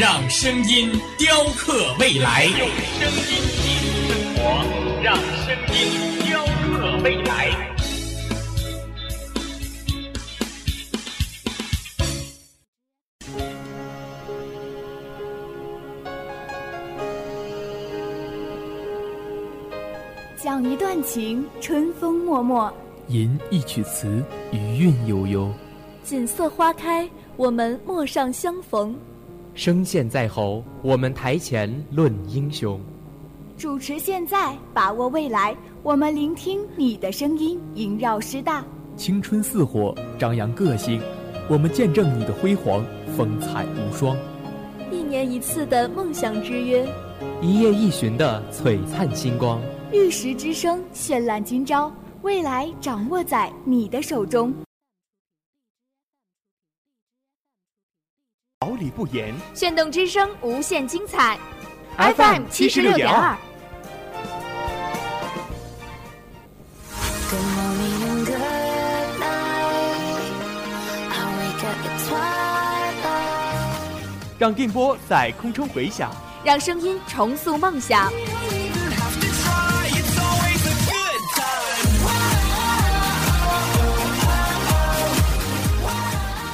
让声音雕刻未来。用声音记录生活，让声音雕刻未来。讲一段情，春风脉脉；吟一曲词，余韵悠悠。锦瑟花开，我们陌上相逢；声线在喉，我们台前论英雄。主持现在，把握未来，我们聆听你的声音，萦绕师大。青春似火，张扬个性，我们见证你的辉煌，风采无双。一年一次的梦想之约，一夜一巡的璀璨星光。玉石之声，绚烂今朝，未来掌握在你的手中。好礼不言，炫动之声无限精彩，FM 七十六点二。让电波在空中回响，让声音重塑梦想。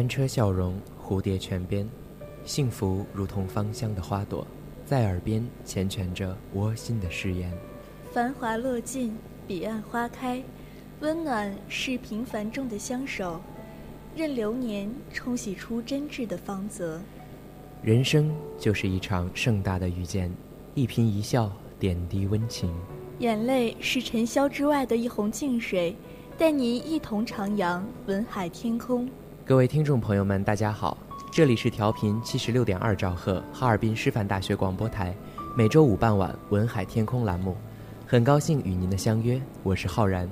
单车笑容，蝴蝶泉边，幸福如同芳香的花朵，在耳边缱绻着窝心的誓言。繁华落尽，彼岸花开，温暖是平凡中的相守，任流年冲洗出真挚的芳泽。人生就是一场盛大的遇见，一颦一笑，点滴温情。眼泪是尘嚣之外的一泓净水，带你一同徜徉文海天空。各位听众朋友们，大家好，这里是调频七十六点二兆赫哈尔滨师范大学广播台，每周五傍晚文海天空栏目，很高兴与您的相约，我是浩然，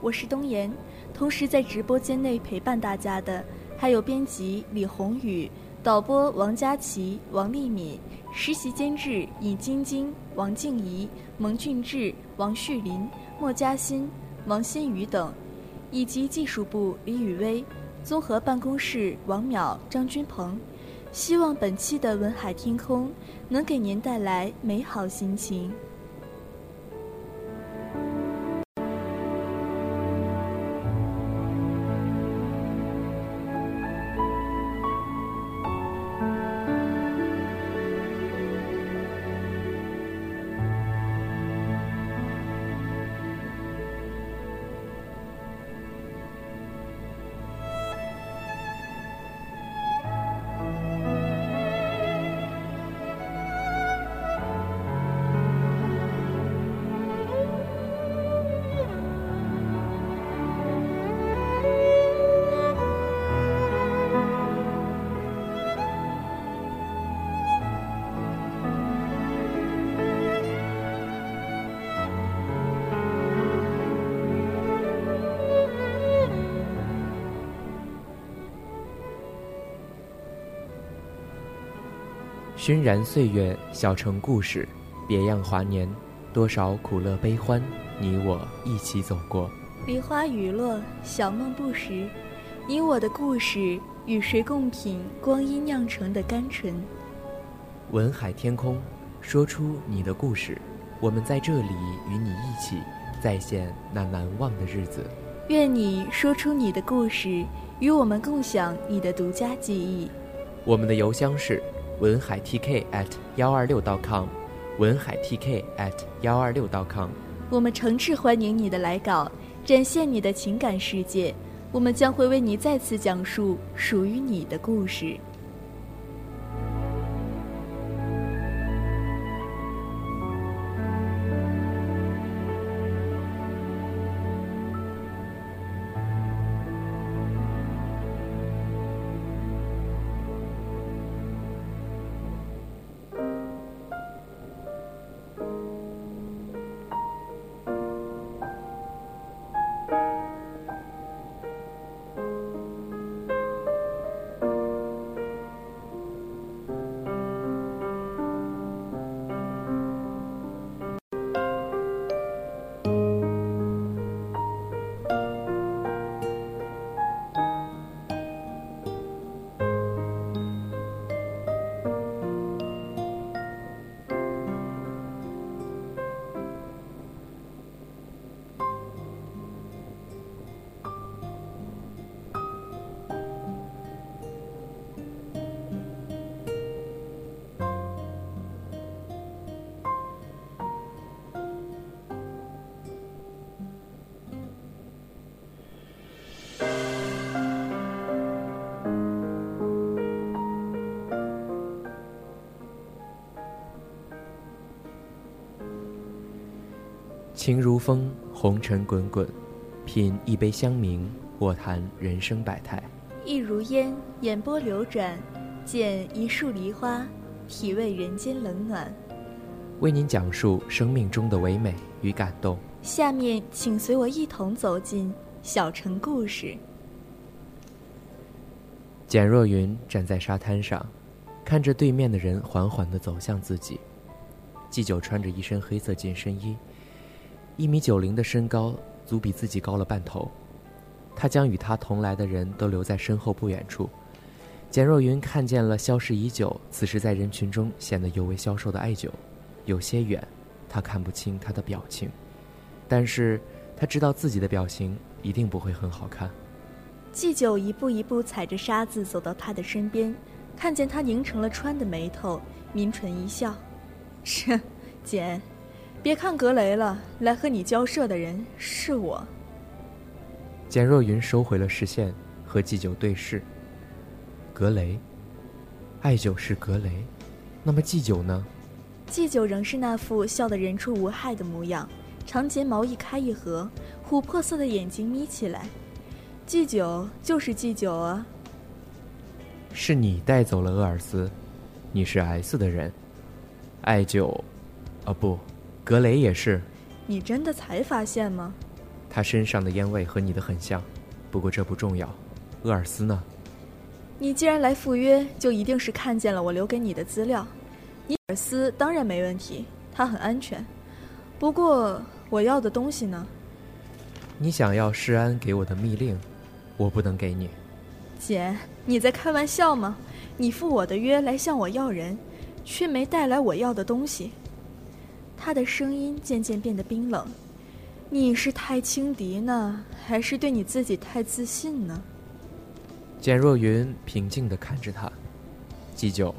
我是东岩，同时在直播间内陪伴大家的还有编辑李宏宇、导播王佳琪、王丽敏、实习监制尹晶晶、王静怡、蒙俊志、王旭林、莫嘉欣、王新宇等，以及技术部李雨薇。综合办公室王淼、张军鹏，希望本期的文海天空能给您带来美好心情。熏然岁月，小城故事，别样华年，多少苦乐悲欢，你我一起走过。梨花雨落，小梦不识，你我的故事，与谁共品光阴酿成的甘醇？文海天空，说出你的故事，我们在这里与你一起再现那难忘的日子。愿你说出你的故事，与我们共享你的独家记忆。我们的邮箱是文海 TK at 幺二六 .com，文海 TK at 幺二六 .com。我们诚挚欢迎你的来稿，展现你的情感世界。我们将会为你再次讲述属于你的故事。情如风，红尘滚滚，品一杯香茗，我谈人生百态。意如烟，眼波流转，见一树梨花，体味人间冷暖。为您讲述生命中的唯美与感动。下面，请随我一同走进小城故事。简若云站在沙滩上，看着对面的人缓缓地走向自己。季九穿着一身黑色紧身衣，一米九零的身高，足比自己高了半头。他将与他同来的人都留在身后不远处。简若云看见了消失已久，此时在人群中显得尤为消瘦的艾九，有些远，他看不清他的表情，但是他知道自己的表情一定不会很好看。季九一步一步踩着沙子走到他的身边，看见他拧成了川的眉头，抿唇一笑：“ 是，简，别看格雷了，来和你交涉的人是我。”简若云收回了视线，和季九对视。格雷，艾九是格雷，那么季九呢？季九仍是那副笑得人畜无害的模样，长睫毛一开一合，琥珀色的眼睛眯起来。季九就是季九啊。是你带走了厄尔斯，你是 S 的人，艾九，啊不，格雷也是。你真的才发现吗？他身上的烟味和你的很像，不过这不重要。厄尔斯呢？你既然来赴约，就一定是看见了我留给你的资料。尼尔斯当然没问题，他很安全。不过我要的东西呢？你想要施安给我的密令，我不能给你。姐，你在开玩笑吗？你赴我的约来向我要人，却没带来我要的东西。他的声音渐渐变得冰冷。你是太轻敌呢，还是对你自己太自信呢？简若云平静地看着他，季九，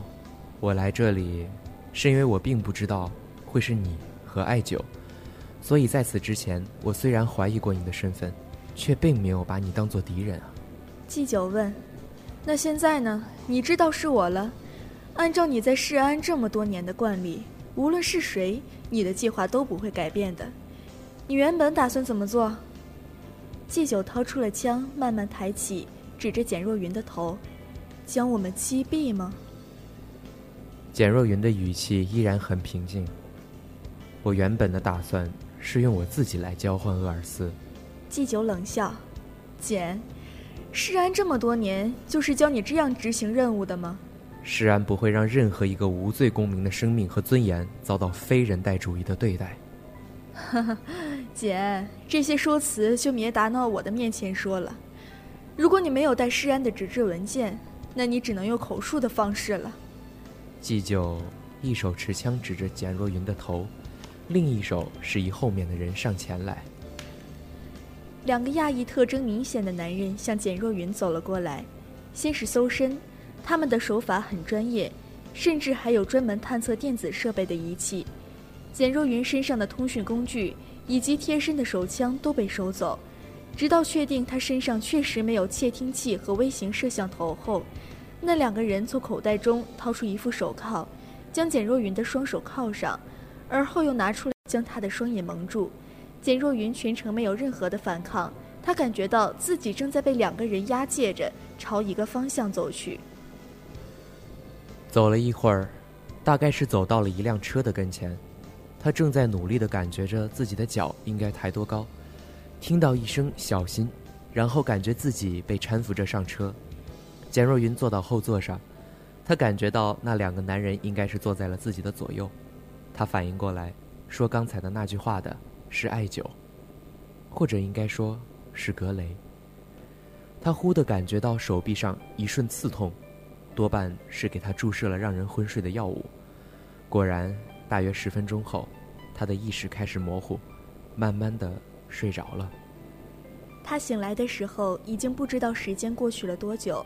我来这里，是因为我并不知道会是你和艾九，所以在此之前，我虽然怀疑过你的身份，却并没有把你当做敌人啊。季九问：“那现在呢？你知道是我了。按照你在世安这么多年的惯例，无论是谁，你的计划都不会改变的。你原本打算怎么做？”季九掏出了枪，慢慢抬起，指着简若云的头：“将我们击毙吗？”简若云的语气依然很平静。我原本的打算是用我自己来交换厄尔斯。季九冷笑：“简，世安这么多年，就是教你这样执行任务的吗？”世安不会让任何一个无罪公民的生命和尊严遭到非人道主义的对待。哈哈，姐，这些说辞就别打到我的面前说了。如果你没有带施安的纸质文件，那你只能用口述的方式了。季九一手持枪指着简若云的头，另一手示意后面的人上前来。两个亚裔特征明显的男人向简若云走了过来，先是搜身，他们的手法很专业，甚至还有专门探测电子设备的仪器。简若云身上的通讯工具以及贴身的手枪都被收走，直到确定他身上确实没有窃听器和微型摄像头后，那两个人从口袋中掏出一副手铐，将简若云的双手铐上，而后又拿出来将他的双眼蒙住。简若云全程没有任何的反抗，他感觉到自己正在被两个人押解着朝一个方向走去。走了一会儿，大概是走到了一辆车的跟前，他正在努力地感觉着自己的脚应该抬多高，听到一声“小心”，然后感觉自己被搀扶着上车。简若云坐到后座上，他感觉到那两个男人应该是坐在了自己的左右，他反应过来，说刚才的那句话的。是艾灸，或者应该说，是格雷。他忽地感觉到手臂上一瞬刺痛，多半是给他注射了让人昏睡的药物。果然，大约十分钟后，他的意识开始模糊，慢慢的睡着了。他醒来的时候，已经不知道时间过去了多久，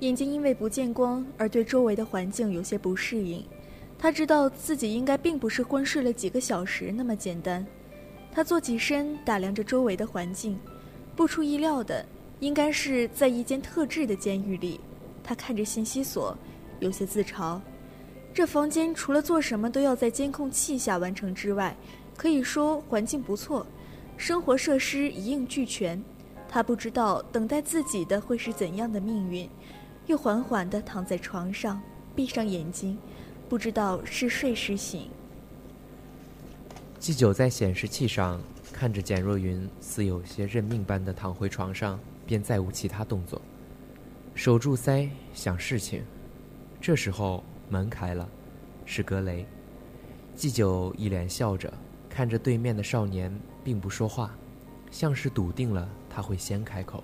眼睛因为不见光而对周围的环境有些不适应。他知道自己应该并不是昏睡了几个小时那么简单。他坐起身，打量着周围的环境，不出意料的，应该是在一间特制的监狱里。他看着信息锁，有些自嘲。这房间除了做什么都要在监控器下完成之外，可以说环境不错，生活设施一应俱全。他不知道等待自己的会是怎样的命运，又缓缓地躺在床上，闭上眼睛，不知道是睡是醒。季九在显示器上看着简若云，似有些认命般的躺回床上，便再无其他动作，守住腮想事情。这时候门开了，是格雷。季九一脸笑着看着对面的少年，并不说话，像是笃定了他会先开口。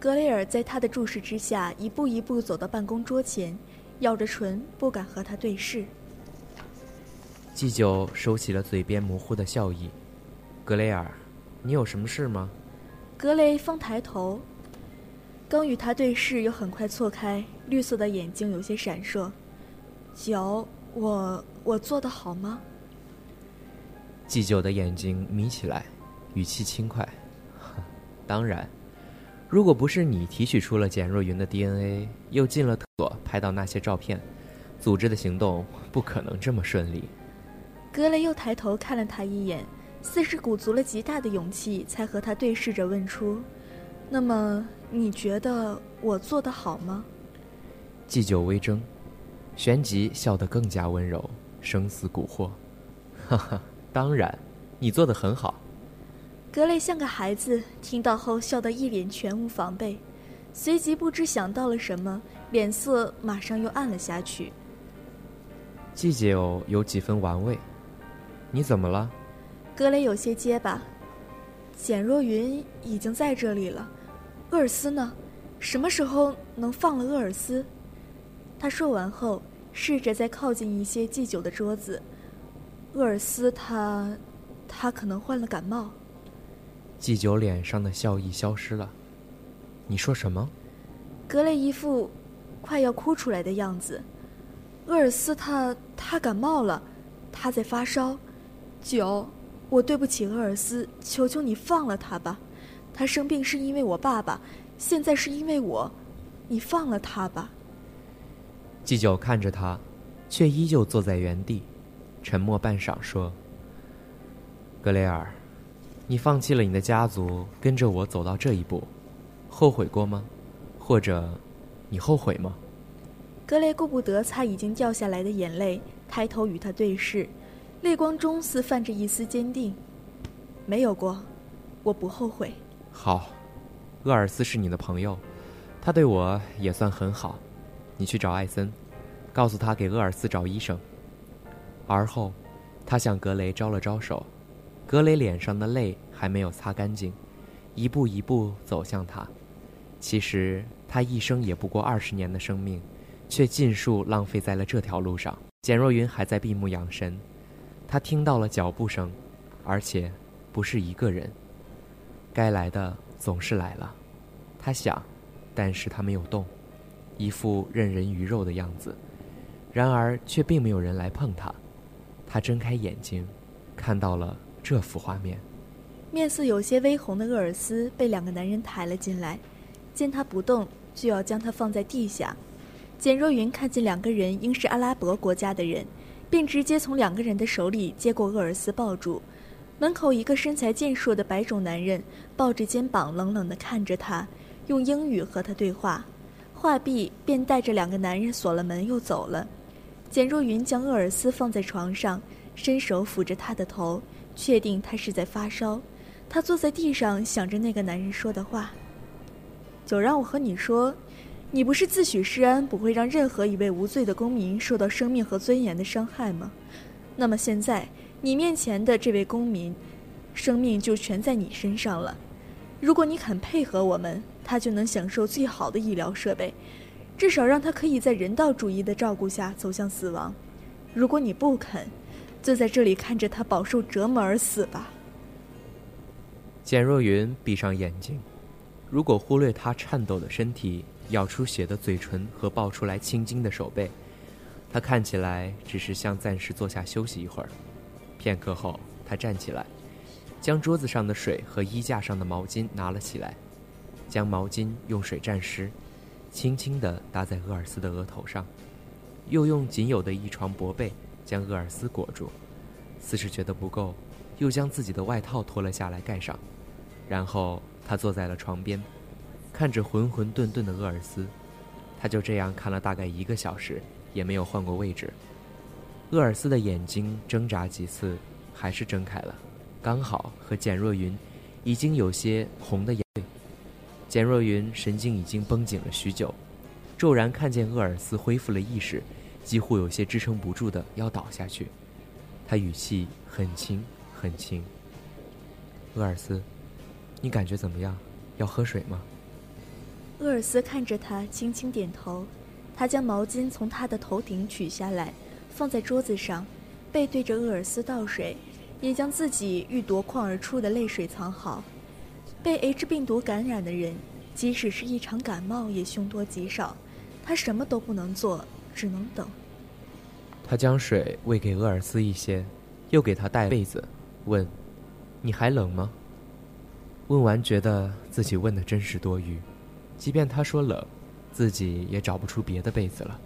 格雷尔在他的注视之下，一步一步走到办公桌前，咬着唇，不敢和他对视。季九收起了嘴边模糊的笑意，格雷尔，你有什么事吗？格雷方抬头，刚与他对视，又很快错开，绿色的眼睛有些闪烁。九，我我做的好吗？季九的眼睛眯起来，语气轻快。当然，如果不是你提取出了简若云的 DNA，又进了厕所拍到那些照片，组织的行动不可能这么顺利。格雷又抬头看了他一眼，似是鼓足了极大的勇气，才和他对视着问出：“那么你觉得我做得好吗？”季酒微怔，旋即笑得更加温柔，声似蛊惑：“哈哈，当然，你做得很好。”格雷像个孩子，听到后笑得一脸全无防备，随即不知想到了什么，脸色马上又暗了下去。季酒有几分玩味。你怎么了？格雷有些结巴。简若云已经在这里了，厄尔斯呢？什么时候能放了厄尔斯？他说完后，试着再靠近一些祭酒的桌子。厄尔斯他，他可能患了感冒。祭酒脸上的笑意消失了。你说什么？格雷一副快要哭出来的样子。厄尔斯他他感冒了，他在发烧。九，我对不起厄尔斯，求求你放了他吧。他生病是因为我爸爸，现在是因为我，你放了他吧。季九看着他，却依旧坐在原地，沉默半晌，说：“格雷尔，你放弃了你的家族，跟着我走到这一步，后悔过吗？或者，你后悔吗？”格雷顾不得擦已经掉下来的眼泪，抬头与他对视。泪光中似泛着一丝坚定。没有过，我不后悔。好，厄尔斯是你的朋友，他对我也算很好。你去找艾森，告诉他给厄尔斯找医生。而后，他向格雷招了招手。格雷脸上的泪还没有擦干净，一步一步走向他。其实他一生也不过二十年的生命，却尽数浪费在了这条路上。简若云还在闭目养神。他听到了脚步声，而且不是一个人。该来的总是来了，他想，但是他没有动，一副任人鱼肉的样子。然而却并没有人来碰他。他睁开眼睛，看到了这幅画面。面色有些微红的厄尔斯被两个男人抬了进来，见他不动，就要将他放在地下。简若云看见两个人应是阿拉伯国家的人，便直接从两个人的手里接过厄尔斯抱住。门口一个身材健硕的白种男人抱着肩膀，冷冷地看着他，用英语和他对话。话毕，便带着两个男人锁了门，又走了。简若云将厄尔斯放在床上，伸手抚着他的头，确定他是在发烧。他坐在地上，想着那个男人说的话。就让我和你说，你不是自诩施安不会让任何一位无罪的公民受到生命和尊严的伤害吗？那么现在，你面前的这位公民，生命就全在你身上了。如果你肯配合我们，他就能享受最好的医疗设备。至少让他可以在人道主义的照顾下走向死亡。如果你不肯，就在这里看着他饱受折磨而死吧。简若云闭上眼睛，如果忽略他颤抖的身体、咬出血的嘴唇和爆出来青筋的手背，他看起来只是想暂时坐下休息一会儿。片刻后，他站起来，将桌子上的水和衣架上的毛巾拿了起来，将毛巾用水蘸湿。轻轻地搭在厄尔斯的额头上，又用仅有的一床薄被将厄尔斯裹住，似是觉得不够，又将自己的外套脱了下来盖上，然后他坐在了床边，看着浑浑沌沌的厄尔斯，他就这样看了大概一个小时，也没有换过位置。厄尔斯的眼睛挣扎几次，还是睁开了，刚好和简若云已经有些红的眼。简若云神经已经绷紧了许久，骤然看见厄尔斯恢复了意识，几乎有些支撑不住的要倒下去。他语气很轻很轻：“厄尔斯，你感觉怎么样？要喝水吗？”厄尔斯看着他，轻轻点头。他将毛巾从他的头顶取下来，放在桌子上，背对着厄尔斯倒水，也将自己欲夺眶而出的泪水藏好。被 H 病毒感染的人，即使是一场感冒也凶多吉少。他什么都不能做，只能等。他将水喂给厄尔斯一些，又给他带被子，问：“你还冷吗？”问完，觉得自己问的真是多余。即便他说冷，自己也找不出别的被子了。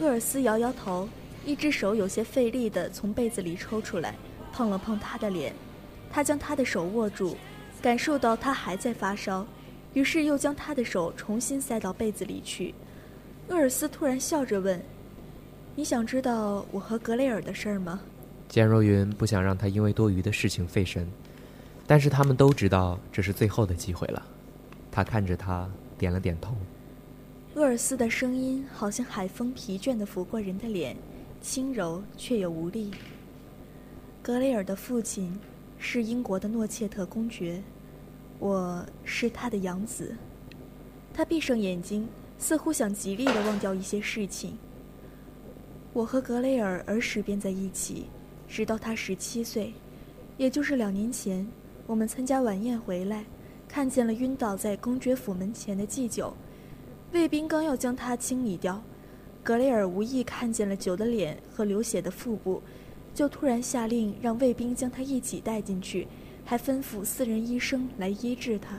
厄尔斯摇摇头，一只手有些费力地从被子里抽出来，碰了碰他的脸。他将他的手握住。感受到他还在发烧，于是又将他的手重新塞到被子里去。厄尔斯突然笑着问：“你想知道我和格雷尔的事儿吗？”简若云不想让他因为多余的事情费神，但是他们都知道这是最后的机会了。他看着他，点了点头。厄尔斯的声音好像海风疲倦地拂过人的脸，轻柔却又无力。格雷尔的父亲是英国的诺切特公爵。我是他的养子。他闭上眼睛，似乎想极力的忘掉一些事情。我和格雷尔儿时便在一起，直到他十七岁，也就是两年前，我们参加晚宴回来，看见了晕倒在公爵府门前的祭酒。卫兵刚要将他清理掉，格雷尔无意看见了酒的脸和流血的腹部，就突然下令让卫兵将他一起带进去。还吩咐私人医生来医治他。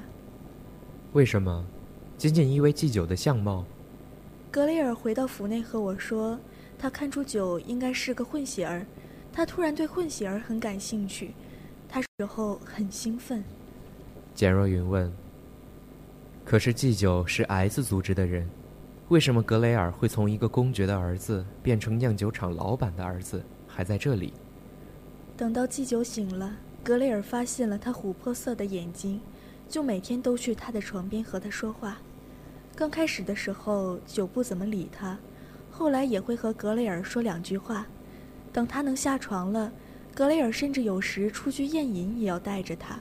为什么？仅仅因为祭酒的相貌？格雷尔回到府内和我说，他看出酒应该是个混血儿，他突然对混血儿很感兴趣，他时候很兴奋。简若云问：“可是祭酒是 S 组织的人，为什么格雷尔会从一个公爵的儿子变成酿酒厂老板的儿子，还在这里？”等到祭酒醒了。格雷尔发现了他琥珀色的眼睛，就每天都去他的床边和他说话。刚开始的时候，酒不怎么理他，后来也会和格雷尔说两句话。等他能下床了，格雷尔甚至有时出去宴饮也要带着他。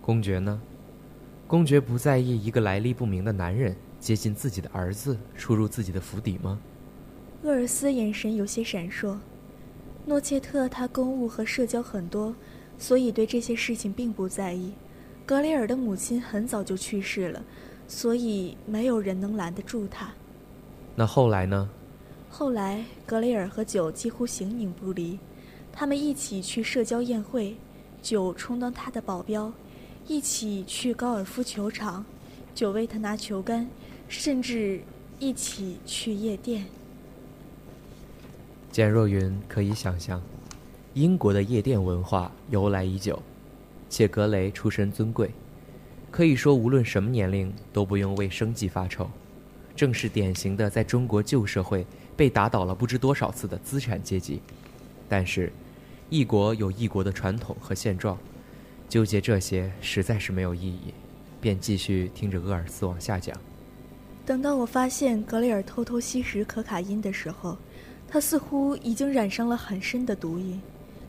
公爵呢？公爵不在意一个来历不明的男人接近自己的儿子，出入自己的府邸吗？厄尔斯眼神有些闪烁。诺切特他公务和社交很多。所以对这些事情并不在意，格雷尔的母亲很早就去世了，所以没有人能拦得住他。那后来呢？后来，格雷尔和酒几乎形影不离，他们一起去社交宴会，酒充当他的保镖，一起去高尔夫球场，酒为他拿球杆，甚至一起去夜店。简若云可以想象，英国的夜店文化由来已久，且格雷出身尊贵，可以说无论什么年龄都不用为生计发愁，正是典型的在中国旧社会被打倒了不知多少次的资产阶级。但是，一国有异国的传统和现状，纠结这些实在是没有意义，便继续听着厄尔斯往下讲。等到我发现格雷尔偷偷吸食可卡因的时候，他似乎已经染上了很深的毒瘾。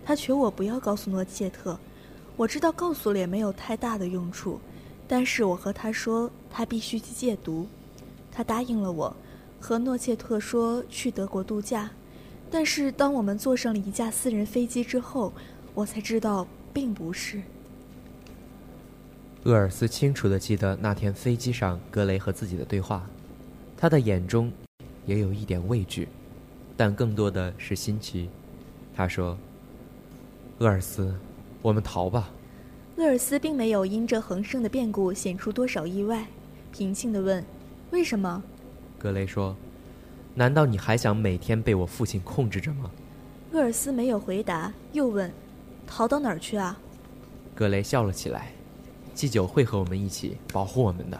他求我不要告诉诺切特，我知道告诉了也没有太大的用处，但是我和他说他必须去戒毒。他答应了我，和诺切特说去德国度假。但是当我们坐上了一架私人飞机之后，我才知道并不是。厄尔斯清楚地记得那天飞机上格雷和自己的对话，他的眼中也有一点畏惧，但更多的是新奇。他说：“厄尔斯，我们逃吧。”厄尔斯并没有因这恒生的变故显出多少意外，平静地问：“为什么？”格雷说：“难道你还想每天被我父亲控制着吗？”厄尔斯没有回答，又问：“逃到哪儿去啊？”格雷笑了起来：“祭酒会和我们一起保护我们的。”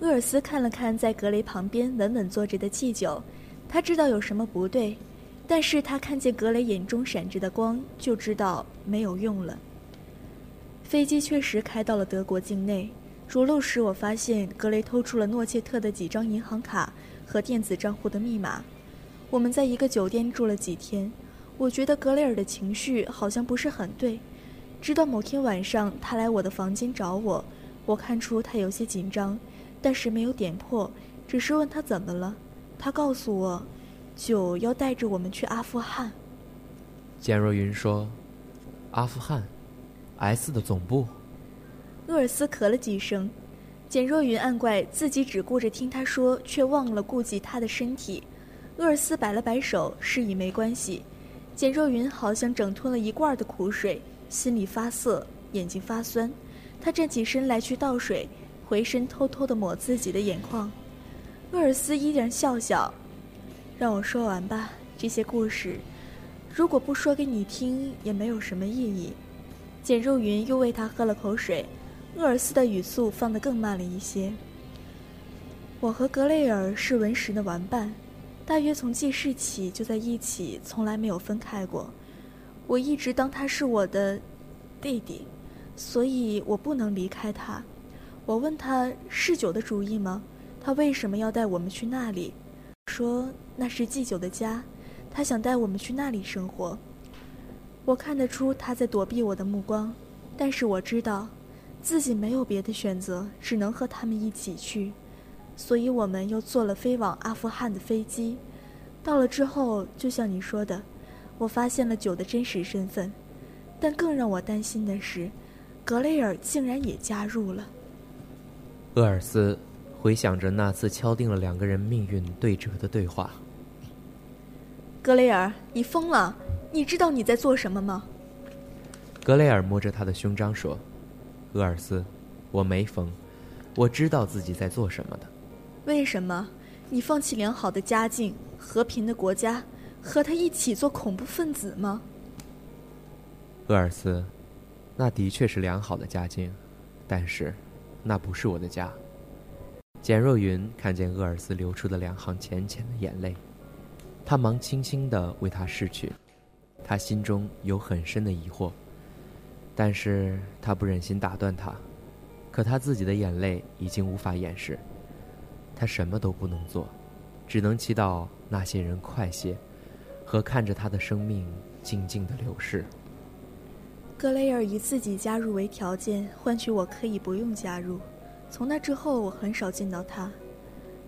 厄尔斯看了看在格雷旁边稳稳坐着的祭酒，他知道有什么不对，但是他看见格雷眼中闪着的光，就知道没有用了。飞机确实开到了德国境内。着陆时，我发现格雷偷出了诺切特的几张银行卡和电子账户的密码。我们在一个酒店住了几天，我觉得格雷尔的情绪好像不是很对。直到某天晚上，他来我的房间找我，我看出他有些紧张，但是没有点破，只是问他怎么了。他告诉我，酒要带着我们去阿富汗。简若云说：“阿富汗，S 的总部。”厄尔斯咳了几声，简若云暗怪自己只顾着听他说，却忘了顾及他的身体。厄尔斯摆了摆手，示意没关系。简若云好像整吞了一罐的苦水，心里发涩，眼睛发酸。他站起身来去倒水，回身偷偷地抹自己的眼眶。厄尔斯依然笑笑，让我说完吧。这些故事，如果不说给你听，也没有什么意义。简若云又为他喝了口水。厄尔斯的语速放得更慢了一些。我和格雷尔是文石的玩伴，大约从记事起就在一起，从来没有分开过。我一直当他是我的弟弟，所以我不能离开他。我问他是酒的主意吗？他为什么要带我们去那里？说那是祭酒的家，他想带我们去那里生活。我看得出他在躲避我的目光，但是我知道。自己没有别的选择，只能和他们一起去，所以我们又坐了飞往阿富汗的飞机。到了之后，就像你说的，我发现了酒的真实身份，但更让我担心的是，格雷尔竟然也加入了。厄尔斯回想着那次敲定了两个人命运对折的对话。格雷尔，你疯了！你知道你在做什么吗？格雷尔摸着他的胸章说。厄尔斯，我没疯，我知道自己在做什么的。为什么？你放弃良好的家境、和平的国家，和他一起做恐怖分子吗？厄尔斯，那的确是良好的家境，但是，那不是我的家。简若云看见厄尔斯流出的两行浅浅的眼泪，他忙轻轻地为他拭去，他心中有很深的疑惑。但是他不忍心打断他，可他自己的眼泪已经无法掩饰，他什么都不能做，只能祈祷那些人快些，和看着他的生命静静的流逝。格雷尔以自己加入为条件，换取我可以不用加入。从那之后，我很少见到他。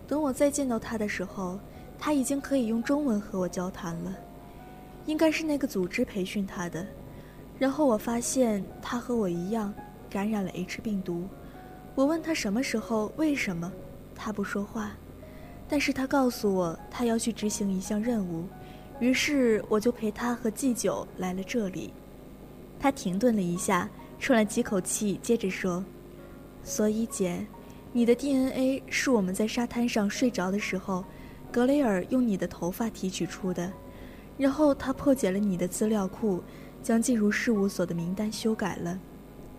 等我再见到他的时候，他已经可以用中文和我交谈了，应该是那个组织培训他的。然后我发现他和我一样，感染了 H 病毒。我问他什么时候、为什么，他不说话，但是他告诉我他要去执行一项任务，于是我就陪他和祭酒来了这里。他停顿了一下，喘了几口气，接着说：“所以姐，你的 DNA 是我们在沙滩上睡着的时候，格雷尔用你的头发提取出的，然后他破解了你的资料库。”将进入事务所的名单修改了，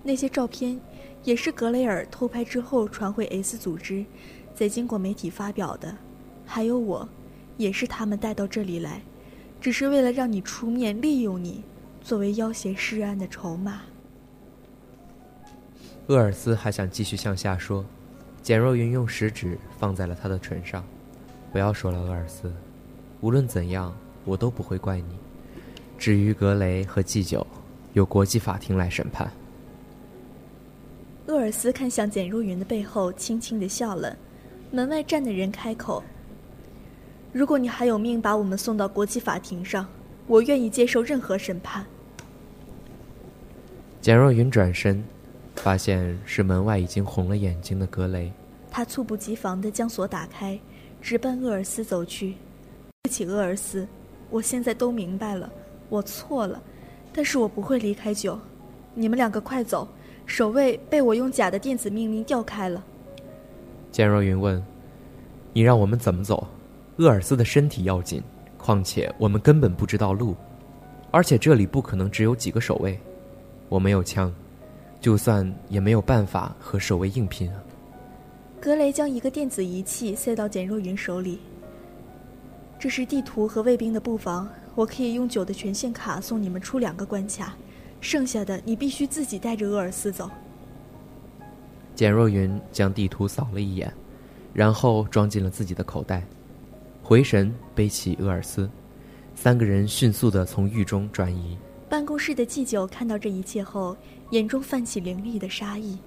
那些照片也是格雷尔偷拍之后传回 S 组织，再经过媒体发表的。还有我，也是他们带到这里来，只是为了让你出面利用你，作为要挟施安的筹码。厄尔斯还想继续向下说，简若云用食指放在了他的唇上，不要说了，厄尔斯，无论怎样，我都不会怪你。至于格雷和祭酒，由国际法庭来审判。厄尔斯看向简若云的背后，轻轻的笑了。门外站的人开口：“如果你还有命把我们送到国际法庭上，我愿意接受任何审判。”简若云转身，发现是门外已经红了眼睛的格雷。他猝不及防的将锁打开，直奔厄尔斯走去。“对不起，厄尔斯，我现在都明白了。”我错了，但是我不会离开酒。你们两个快走，守卫被我用假的电子命令调开了。简若云问：“你让我们怎么走？厄尔斯的身体要紧，况且我们根本不知道路，而且这里不可能只有几个守卫。我没有枪，就算也没有办法和守卫硬拼啊。”格雷将一个电子仪器塞到简若云手里。这是地图和卫兵的布防。我可以用九的权限卡送你们出两个关卡，剩下的你必须自己带着厄尔斯走。简若云将地图扫了一眼，然后装进了自己的口袋，回神背起厄尔斯，三个人迅速的从狱中转移。办公室的祭酒看到这一切后，眼中泛起凌厉的杀意。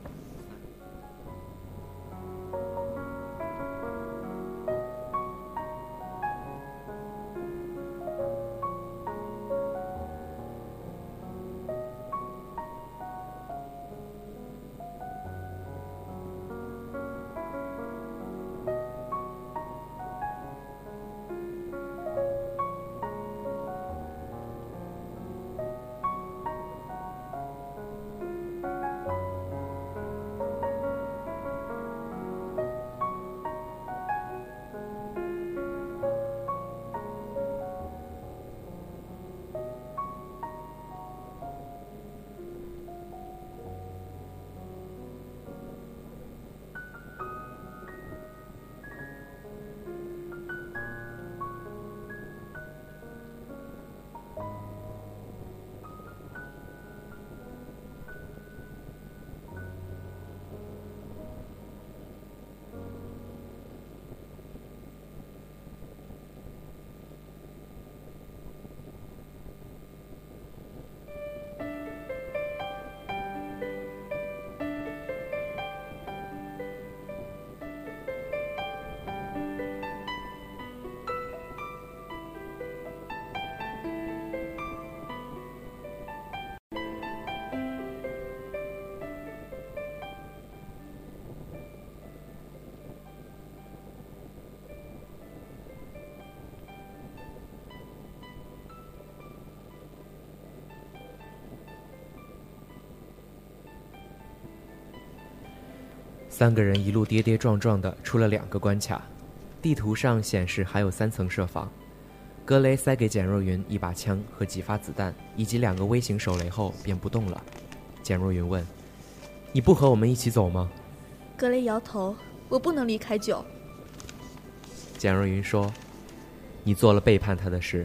三个人一路跌跌撞撞的出了两个关卡，地图上显示还有三层设防。格雷塞给简若云一把枪和几发子弹，以及两个微型手雷后便不动了。简若云问：“你不和我们一起走吗？”格雷摇头：“我不能离开九。”简若云说：“你做了背叛他的事，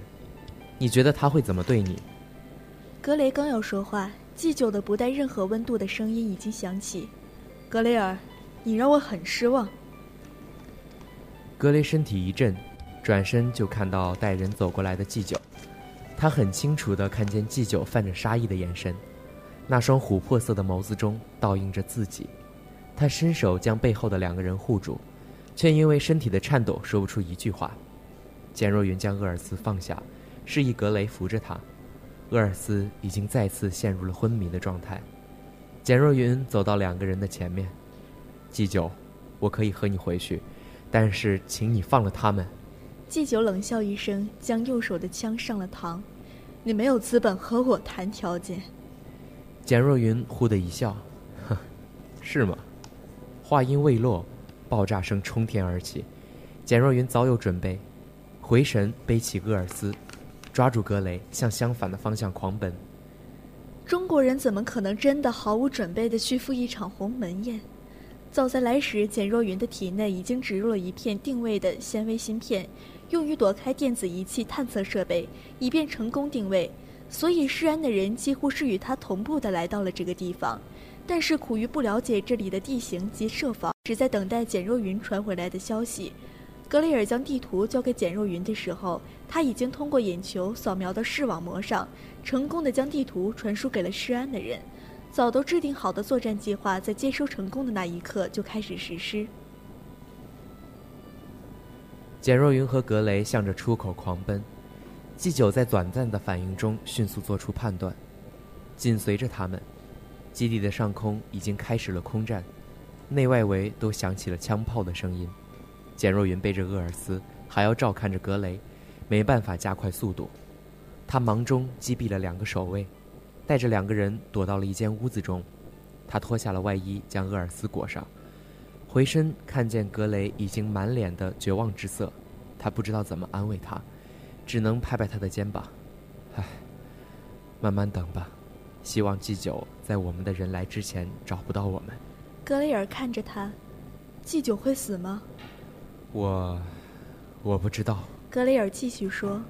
你觉得他会怎么对你？”格雷刚要说话，祭酒的不带任何温度的声音已经响起：“格雷尔。”你让我很失望。格雷身体一震，转身就看到带人走过来的祭酒。他很清楚地看见祭酒泛着杀意的眼神，那双琥珀色的眸子中倒映着自己。他伸手将背后的两个人护住，却因为身体的颤抖说不出一句话。简若云将厄尔斯放下，示意格雷扶着他。厄尔斯已经再次陷入了昏迷的状态。简若云走到两个人的前面，祭酒，我可以和你回去，但是请你放了他们。祭酒冷笑一声，将右手的枪上了膛。你没有资本和我谈条件。简若云忽的一笑，哼，是吗？话音未落，爆炸声冲天而起。简若云早有准备，回神背起厄尔斯，抓住格雷，向相反的方向狂奔。中国人怎么可能真的毫无准备地去赴一场鸿门宴？早在来时，简若云的体内已经植入了一片定位的纤维芯片，用于躲开电子仪器探测设备，以便成功定位。所以，施安的人几乎是与他同步的来到了这个地方，但是苦于不了解这里的地形及设防，只在等待简若云传回来的消息。格雷尔将地图交给简若云的时候，他已经通过眼球扫描到视网膜上，成功的将地图传输给了施安的人。早都制定好的作战计划，在接收成功的那一刻就开始实施。简若云和格雷向着出口狂奔，祭酒在短暂的反应中迅速做出判断，紧随着他们。基地的上空已经开始了空战，内外围都响起了枪炮的声音。简若云背着厄尔斯，还要照看着格雷，没办法加快速度。他忙中击毙了两个守卫，带着两个人躲到了一间屋子中。他脱下了外衣，将厄尔斯裹上，回身看见格雷已经满脸的绝望之色，他不知道怎么安慰他，只能拍拍他的肩膀：“唉，慢慢等吧，希望祭酒在我们的人来之前找不到我们。”格雷尔看着他，祭酒会死吗？我，我不知道。格雷尔继续说：“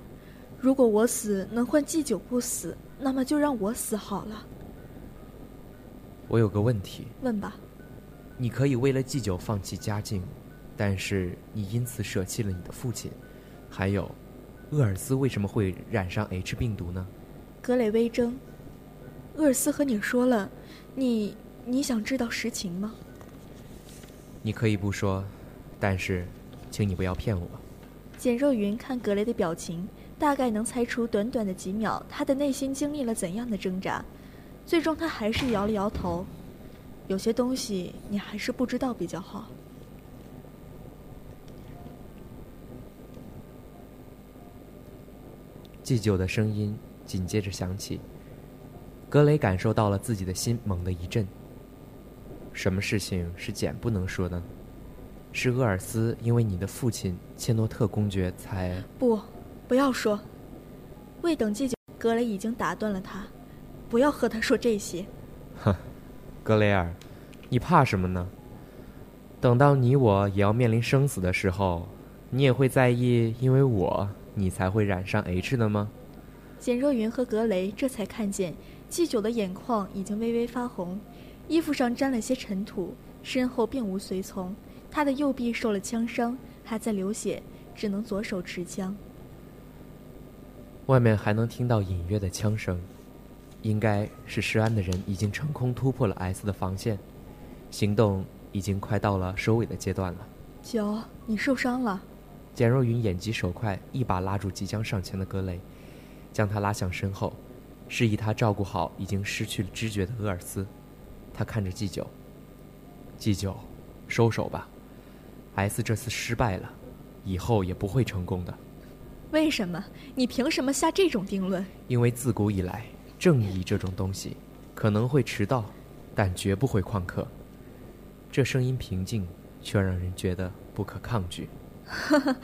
如果我死能换祭酒不死，那么就让我死好了。我有个问题，问吧。你可以为了祭酒放弃家境，但是你因此舍弃了你的父亲。还有，厄尔斯为什么会染上 H 病毒呢？”格雷微怔。厄尔斯和你说了，你你想知道实情吗？你可以不说，但是。请你不要骗我。简若云看格雷的表情，大概能猜出短短的几秒他的内心经历了怎样的挣扎。最终，他还是摇了摇头。有些东西你还是不知道比较好。祭酒的声音紧接着响起，格雷感受到了自己的心猛地一震。什么事情是简不能说的？是厄尔斯因为你的父亲切诺特公爵才不，不要说。未等祭酒，格雷已经打断了他，不要和他说这些。哼，格雷尔，你怕什么呢？等到你我也要面临生死的时候，你也会在意因为我你才会染上 H 的吗？简若云和格雷这才看见祭酒的眼眶已经微微发红，衣服上沾了些尘土，身后并无随从。他的右臂受了枪伤，还在流血，只能左手持枪。外面还能听到隐约的枪声，应该是施安的人已经成功突破了 S 的防线，行动已经快到了收尾的阶段了。九，你受伤了。简若云眼疾手快，一把拉住即将上前的格雷，将他拉向身后，示意他照顾好已经失去了知觉的厄尔斯。他看着祭酒，祭酒，收手吧。S 这次失败了，以后也不会成功的。为什么？你凭什么下这种定论？因为自古以来，正义这种东西可能会迟到，但绝不会旷课。这声音平静，却让人觉得不可抗拒。呵呵，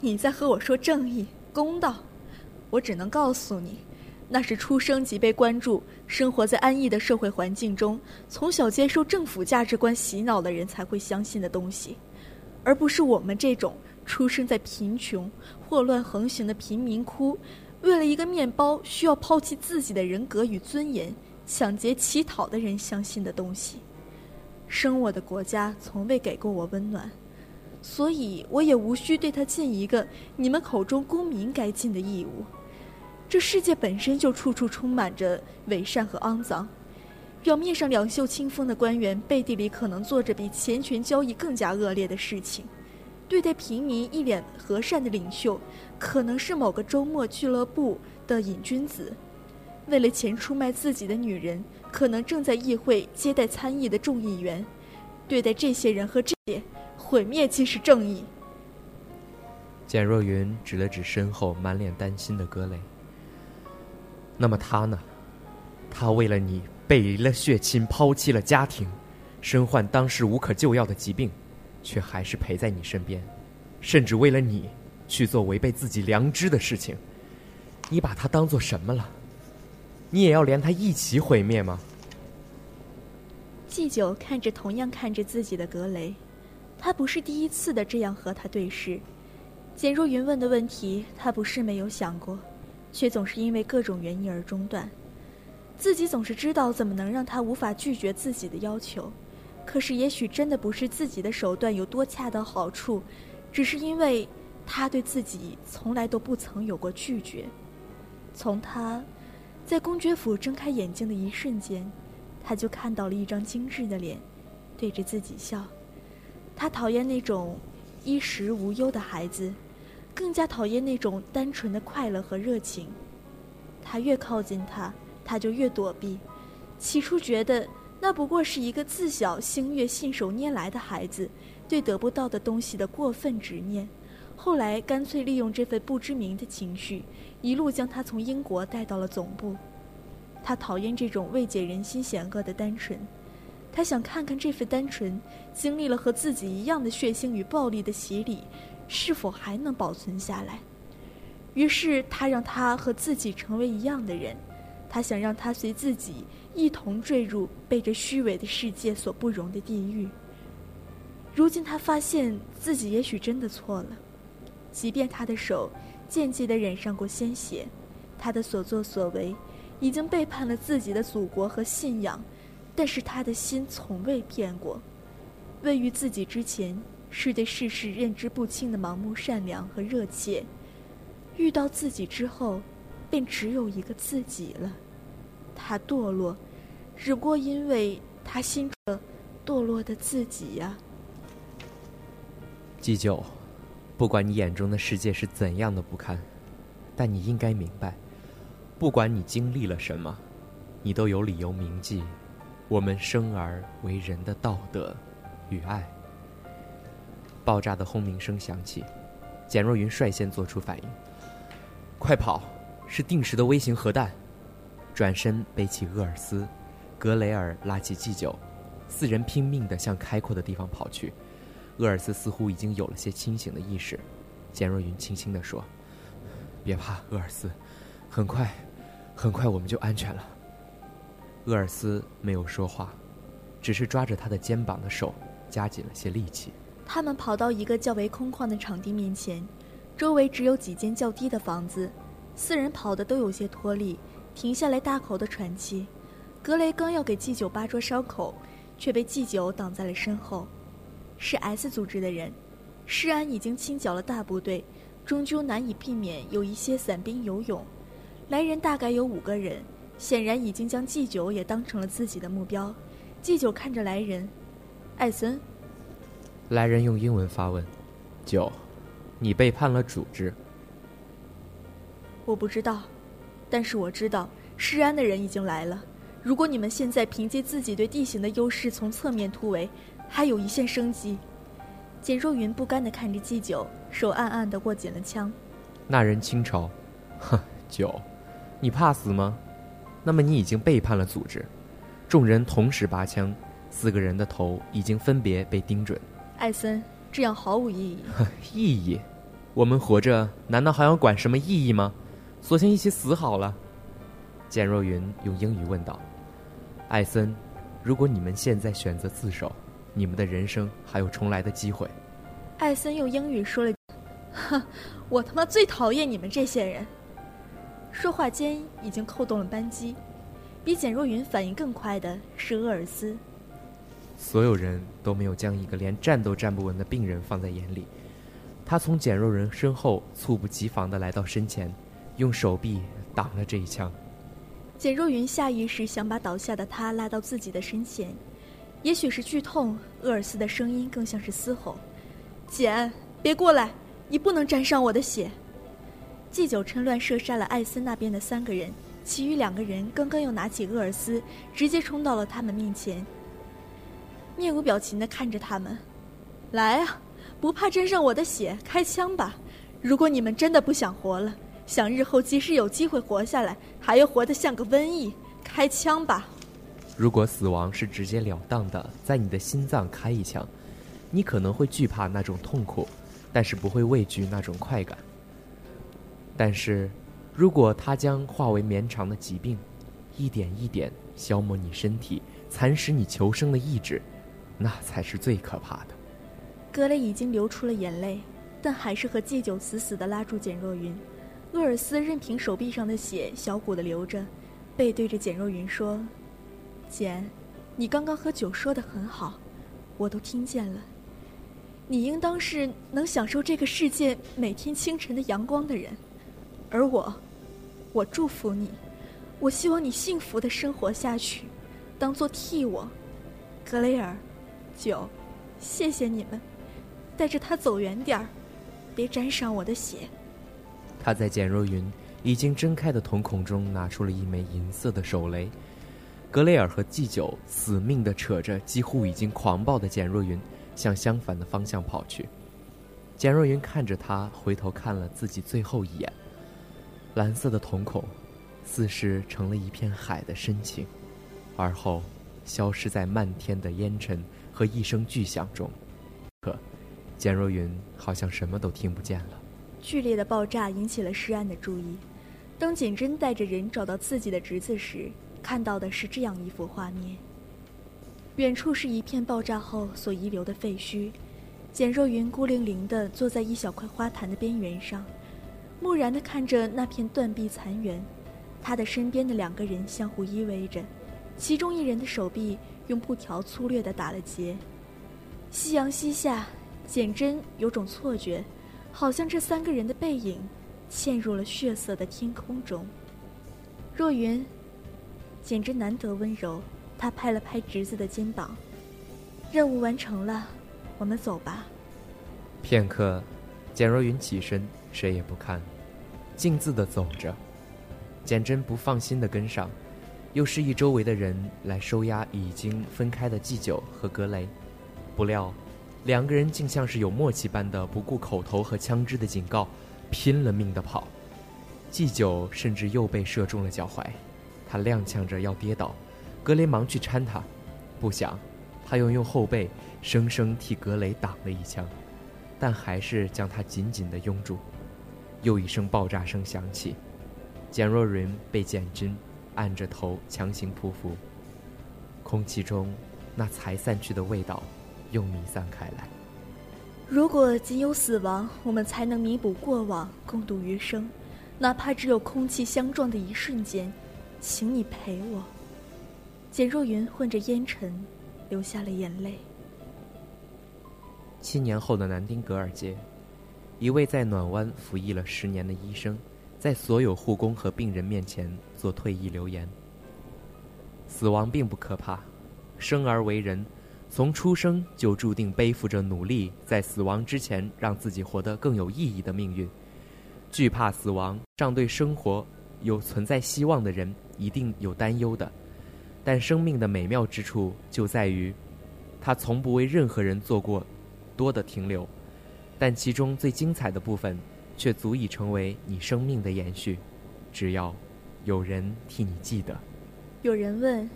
你在和我说正义、公道？我只能告诉你，那是出生即被关注、生活在安逸的社会环境中、从小接受政府价值观洗脑的人才会相信的东西。而不是我们这种出生在贫穷、祸乱横行的贫民窟，为了一个面包需要抛弃自己的人格与尊严、抢劫乞讨的人相信的东西。生我的国家从未给过我温暖，所以我也无需对他尽一个你们口中公民该尽的义务。这世界本身就处处充满着伪善和肮脏。表面上两袖清风的官员，背地里可能做着比钱权交易更加恶劣的事情；对待平民一脸和善的领袖，可能是某个周末俱乐部的瘾君子。为了钱出卖自己的女人，可能正在议会接待参议的众议员。对待这些人和这些，毁灭即是正义。简若云指了指身后满脸担心的格雷。那么他呢？他为了你背离了血亲，抛弃了家庭，身患当时无可救药的疾病，却还是陪在你身边，甚至为了你去做违背自己良知的事情。你把他当做什么了？你也要连他一起毁灭吗？祭酒看着同样看着自己的格雷，他不是第一次的这样和他对视。简若云问的问题，他不是没有想过，却总是因为各种原因而中断。自己总是知道怎么能让他无法拒绝自己的要求，可是也许真的不是自己的手段有多恰到好处，只是因为他对自己从来都不曾有过拒绝。从他在公爵府睁开眼睛的一瞬间。他就看到了一张精致的脸，对着自己笑。他讨厌那种衣食无忧的孩子，更加讨厌那种单纯的快乐和热情。他越靠近他，他就越躲避。起初觉得那不过是一个自小星月信手拈来的孩子，对得不到的东西的过分执念。后来干脆利用这份不知名的情绪，一路将他从英国带到了总部。他讨厌这种未解人心险恶的单纯，他想看看这份单纯经历了和自己一样的血腥与暴力的洗礼，是否还能保存下来。于是他让他和自己成为一样的人，他想让他随自己一同坠入被这虚伪的世界所不容的地狱。如今他发现自己也许真的错了，即便他的手渐渐地染上过鲜血，他的所作所为。已经背叛了自己的祖国和信仰，但是他的心从未变过。位于自己之前，是对世事认知不清的盲目善良和热切；遇到自己之后，便只有一个自己了。他堕落，只不过因为他心中堕落的自己呀。祭酒，不管你眼中的世界是怎样的不堪，但你应该明白。不管你经历了什么，你都有理由铭记我们生而为人的道德与爱。爆炸的轰鸣声响起，简若云率先做出反应：“快跑！是定时的微型核弹！”转身背起厄尔斯，格雷尔拉起祭酒，四人拼命地向开阔的地方跑去。厄尔斯似乎已经有了些清醒的意识，简若云轻轻地说：“别怕，厄尔斯，很快。”很快我们就安全了。厄尔斯没有说话，只是抓着他的肩膀的手加紧了些力气。他们跑到一个较为空旷的场地面前，周围只有几间较低的房子。四人跑得都有些脱力，停下来大口的喘气。格雷刚要给祭酒扒桌伤口，却被祭酒挡在了身后。是 S 组织的人，施安已经清剿了大部队，终究难以避免有一些散兵游勇。来人大概有五个人，显然已经将祭酒也当成了自己的目标。祭酒看着来人，艾森。来人用英文发问：“九，你背叛了组织？”我不知道，但是我知道施安的人已经来了。如果你们现在凭借自己对地形的优势从侧面突围，还有一线生机。简若云不甘地看着祭酒，手暗暗地握紧了枪。那人轻嘲：“哼，九。”你怕死吗？那么你已经背叛了组织。众人同时拔枪，四个人的头已经分别被盯准。艾森，这样毫无意义。意义？我们活着难道还要管什么意义吗？索性一起死好了。简若云用英语问道：“艾森，如果你们现在选择自首，你们的人生还有重来的机会。”艾森用英语说了：“哼，我他妈最讨厌你们这些人。”说话间已经扣动了扳机，比简若云反应更快的是厄尔斯。所有人都没有将一个连站都站不稳的病人放在眼里。他从简若云身后猝不及防地来到身前，用手臂挡了这一枪。简若云下意识想把倒下的他拉到自己的身前，也许是剧痛，厄尔斯的声音更像是嘶吼：“简，别过来，你不能沾上我的血。”祭酒趁乱射杀了艾森那边的三个人，其余两个人刚刚又拿起厄尔斯，直接冲到了他们面前，面无表情地看着他们。来啊，不怕沾上我的血，开枪吧！如果你们真的不想活了，想日后即使有机会活下来，还要活得像个瘟疫，开枪吧！如果死亡是直截了当的在你的心脏开一枪，你可能会惧怕那种痛苦，但是不会畏惧那种快感。但是，如果它将化为绵长的疾病，一点一点消磨你身体，蚕食你求生的意志，那才是最可怕的。格雷已经流出了眼泪，但还是和祭酒死死地拉住简若云。厄尔斯任凭手臂上的血小股的流着，背对着简若云说：“简，你刚刚和酒说的很好，我都听见了。你应当是能享受这个世界每天清晨的阳光的人，而我，我祝福你，我希望你幸福的生活下去，当做替我，格雷尔，九，谢谢你们。”带着他走远点儿，别沾上我的血。他在简若云已经睁开的瞳孔中拿出了一枚银色的手雷。格雷尔和祭酒死命地扯着几乎已经狂暴的简若云，向相反的方向跑去。简若云看着他，回头看了自己最后一眼，蓝色的瞳孔，似是成了一片海的深情，而后消失在漫天的烟尘和一声巨响中。可。简若云好像什么都听不见了。剧烈的爆炸引起了施安的注意。当简真带着人找到自己的侄子时，看到的是这样一幅画面：远处是一片爆炸后所遗留的废墟，简若云孤零零地坐在一小块花坛的边缘上，木然地看着那片断壁残垣。他的身边的两个人相互依偎着，其中一人的手臂用布条粗略地打了结。夕阳西下。简真有种错觉，好像这三个人的背影嵌入了血色的天空中。若云，简直难得温柔，他拍了拍侄子的肩膀：“任务完成了，我们走吧。”片刻，简若云起身，谁也不看，径自的走着。简真不放心的跟上，又示意周围的人来收押已经分开的祭酒和格雷，不料。两个人竟像是有默契般的，不顾口头和枪支的警告，拼了命的跑。祭酒甚至又被射中了脚踝，他踉跄着要跌倒，格雷忙去搀他，不想，他又用后背生生替格雷挡了一枪，但还是将他紧紧地拥住。又一声爆炸声响起，简若云被简真按着头强行匍匐，空气中那才散去的味道。又弥散开来。如果仅有死亡，我们才能弥补过往，共度余生，哪怕只有空气相撞的一瞬间，请你陪我。简若云混着烟尘，流下了眼泪。七年后的南丁格尔街，一位在暖湾服役了十年的医生，在所有护工和病人面前做退役留言：死亡并不可怕，生而为人。从出生就注定背负着努力，在死亡之前让自己活得更有意义的命运。惧怕死亡，让对生活有存在希望的人一定有担忧的。但生命的美妙之处就在于，它从不为任何人做过多的停留，但其中最精彩的部分，却足以成为你生命的延续。只要有人替你记得。有人问，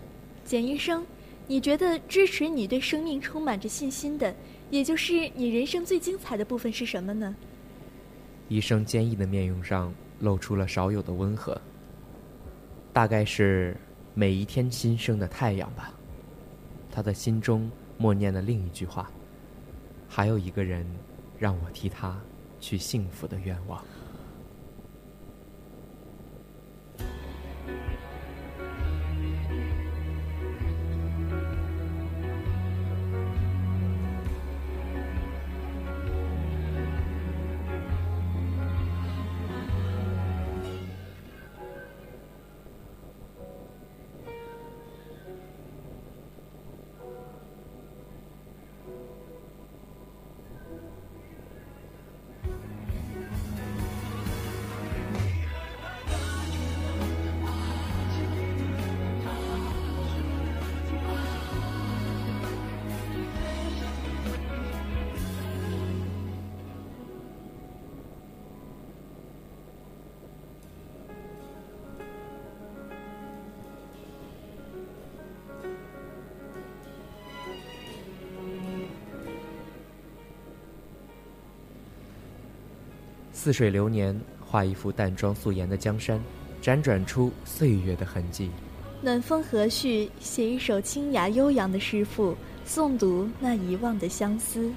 简医生。你觉得支持你对生命充满着信心的，也就是你人生最精彩的部分是什么呢？医生坚毅的面容上露出了少有的温和。大概是每一天新生的太阳吧。他的心中默念了另一句话：还有一个人，让我替他去幸福的愿望。似水流年，画一幅淡妆素颜的江山，辗转出岁月的痕迹。暖风和煦，写一首清雅悠扬的诗赋，诵读那遗忘的相思。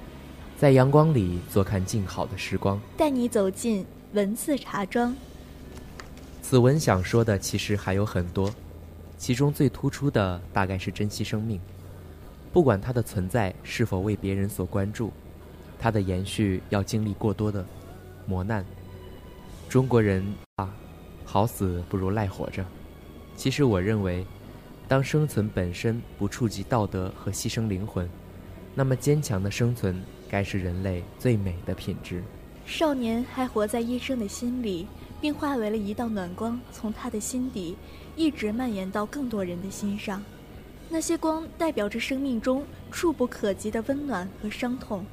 在阳光里坐看静好的时光，带你走进文字茶庄。此文想说的其实还有很多，其中最突出的大概是珍惜生命。不管它的存在是否为别人所关注，它的延续要经历过多的磨难。中国人啊，好死不如赖活着。其实我认为，当生存本身不触及道德和牺牲灵魂，那么坚强的生存该是人类最美的品质。少年还活在医生的心里，并化为了一道暖光，从他的心底一直蔓延到更多人的心上。那些光代表着生命中触不可及的温暖和伤痛，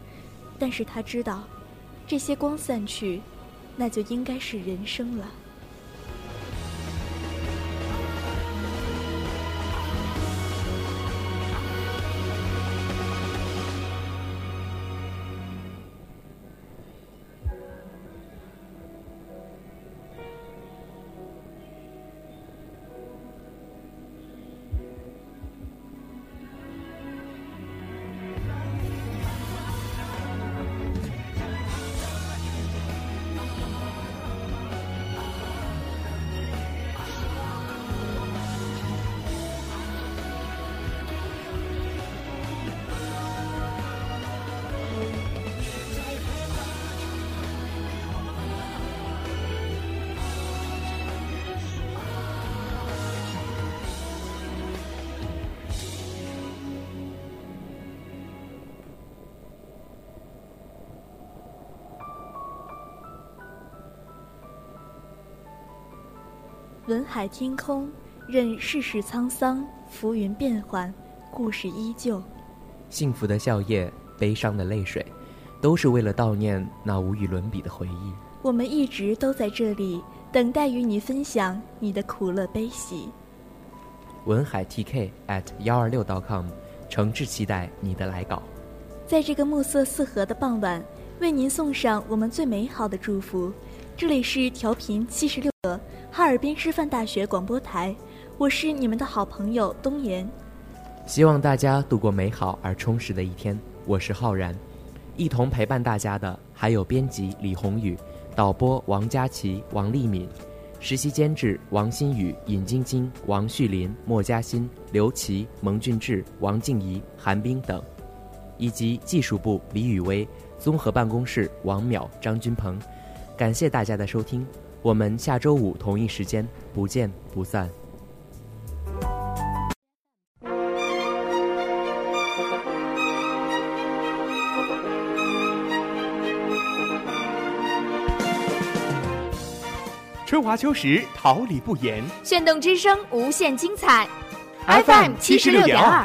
但是他知道，这些光散去，那就应该是人生了。文海天空，任世事沧桑，浮云变幻，故事依旧。幸福的笑靥，悲伤的泪水，都是为了悼念那无与伦比的回忆。我们一直都在这里，等待与你分享你的苦乐悲喜。文海 TK at 幺二六 .com，诚挚期待你的来稿。在这个暮色四合的傍晚，为您送上我们最美好的祝福。这里是调频七十六。哈尔滨师范大学广播台，我是你们的好朋友东岩。希望大家度过美好而充实的一天。我是浩然，一同陪伴大家的还有编辑李宏宇、导播王佳琪、王丽敏、实习监制王新宇、尹晶晶、王旭林、莫嘉欣、刘琦、蒙俊志、王静怡、韩冰等，以及技术部李雨薇、综合办公室王淼、张军鹏。感谢大家的收听。我们下周五同一时间不见不散。春华秋实，桃李不言。炫动之声，无限精彩。FM 七十六点二。